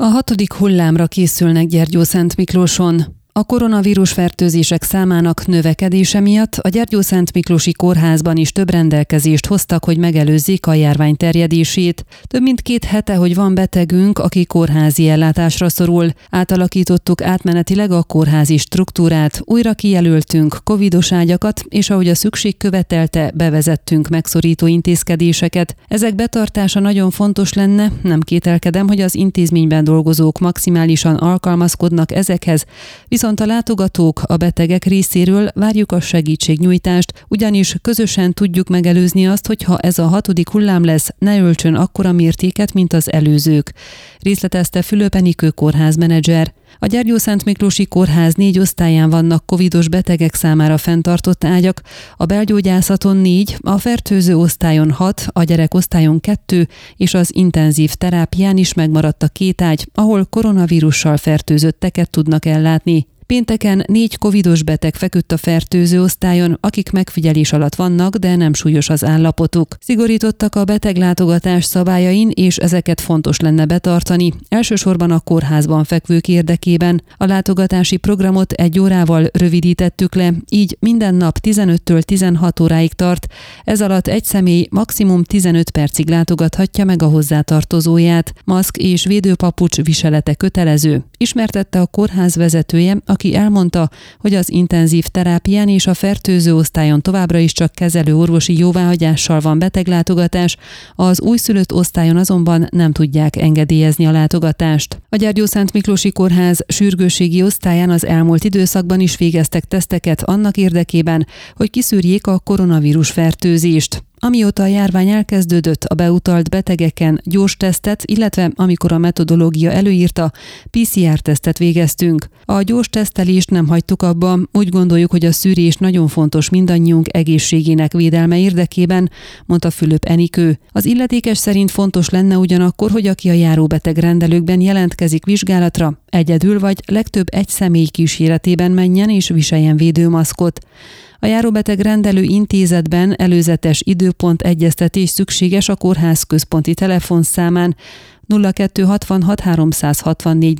A hatodik hullámra készülnek Gyergyó Szent Miklóson. A koronavírus fertőzések számának növekedése miatt a Gyergyó-Szent Miklósi Kórházban is több rendelkezést hoztak, hogy megelőzzék a járvány terjedését. Több mint két hete, hogy van betegünk, aki kórházi ellátásra szorul. Átalakítottuk átmenetileg a kórházi struktúrát, újra kijelöltünk covidos ágyakat, és ahogy a szükség követelte, bevezettünk megszorító intézkedéseket. Ezek betartása nagyon fontos lenne, nem kételkedem, hogy az intézményben dolgozók maximálisan alkalmazkodnak ezekhez, viszont Viszont a látogatók, a betegek részéről várjuk a segítségnyújtást, ugyanis közösen tudjuk megelőzni azt, hogy ha ez a hatodik hullám lesz, ne öltsön akkora mértéket, mint az előzők. Részletezte Fülöp Enikő kórházmenedzser. A Gyergyó Szent Miklósi Kórház négy osztályán vannak covidos betegek számára fenntartott ágyak, a belgyógyászaton négy, a fertőző osztályon hat, a gyerek osztályon kettő, és az intenzív terápián is megmaradt a két ágy, ahol koronavírussal fertőzötteket tudnak ellátni. Pénteken négy covidos beteg feküdt a fertőző osztályon, akik megfigyelés alatt vannak, de nem súlyos az állapotuk. Szigorítottak a beteglátogatás szabályain, és ezeket fontos lenne betartani, elsősorban a kórházban fekvők érdekében. A látogatási programot egy órával rövidítettük le, így minden nap 15-től 16 óráig tart. Ez alatt egy személy maximum 15 percig látogathatja meg a hozzátartozóját. Maszk és védőpapucs viselete kötelező, ismertette a kórház vezetője, aki elmondta, hogy az intenzív terápián és a fertőző osztályon továbbra is csak kezelő orvosi jóváhagyással van beteglátogatás, az újszülött osztályon azonban nem tudják engedélyezni a látogatást. A Gyergyó Szent Miklósi Kórház sürgőségi osztályán az elmúlt időszakban is végeztek teszteket annak érdekében, hogy kiszűrjék a koronavírus fertőzést. Amióta a járvány elkezdődött, a beutalt betegeken gyors tesztet, illetve amikor a metodológia előírta, PCR-tesztet végeztünk. A gyors tesztelést nem hagytuk abba, úgy gondoljuk, hogy a szűrés nagyon fontos mindannyiunk egészségének védelme érdekében, mondta Fülöp Enikő. Az illetékes szerint fontos lenne ugyanakkor, hogy aki a járóbeteg rendelőkben jelentkezik vizsgálatra, egyedül vagy legtöbb egy személy kíséretében menjen és viseljen védőmaszkot. A járóbeteg rendelő intézetben előzetes időpont egyeztetés szükséges a kórház központi telefonszámán 0266 364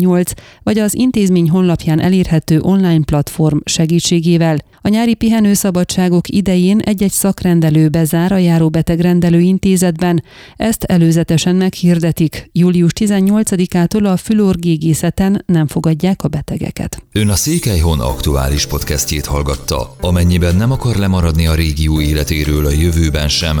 008 vagy az intézmény honlapján elérhető online platform segítségével. A nyári pihenőszabadságok idején egy-egy szakrendelő bezár a járóbeteg rendelő intézetben. Ezt előzetesen meghirdetik. Július 18-ától a fülorgégészeten nem fogadják a betegeket. Ön a Székelyhon aktuális podcastjét hallgatta. Amennyiben nem akar lemaradni a régió életéről a jövőben sem,